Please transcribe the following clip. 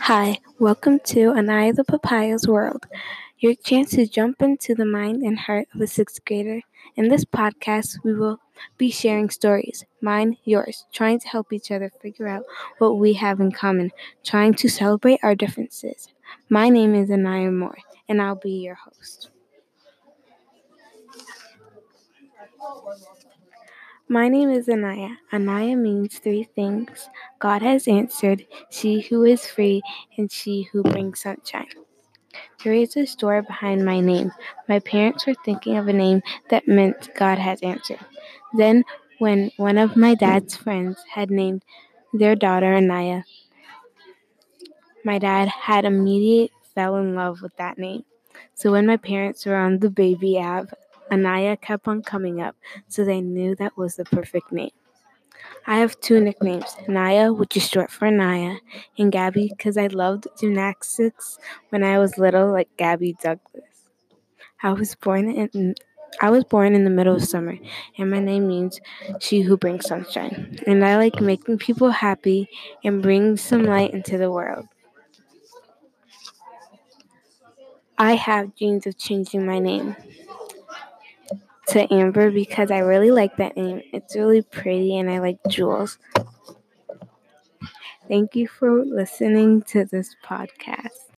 Hi, welcome to Anaiya the Papayas World, your chance to jump into the mind and heart of a sixth grader. In this podcast, we will be sharing stories, mine, yours, trying to help each other figure out what we have in common, trying to celebrate our differences. My name is Anaiya Moore, and I'll be your host. My name is Anaiya. Anaiya means three things God has answered, she who is free, and she who brings sunshine. There is a story behind my name. My parents were thinking of a name that meant God has answered. Then, when one of my dad's friends had named their daughter Anaya, my dad had immediately fell in love with that name. So when my parents were on the baby app, Anaiya kept on coming up, so they knew that was the perfect name. I have two nicknames, Naya, which is short for Naya, and Gabby because I loved gymnastics when I was little, like Gabby Douglas. I was born in I was born in the middle of summer, and my name means she who brings sunshine. And I like making people happy and bring some light into the world. I have dreams of changing my name to Amber because I really like that name. It's really pretty and I like jewels. Thank you for listening to this podcast.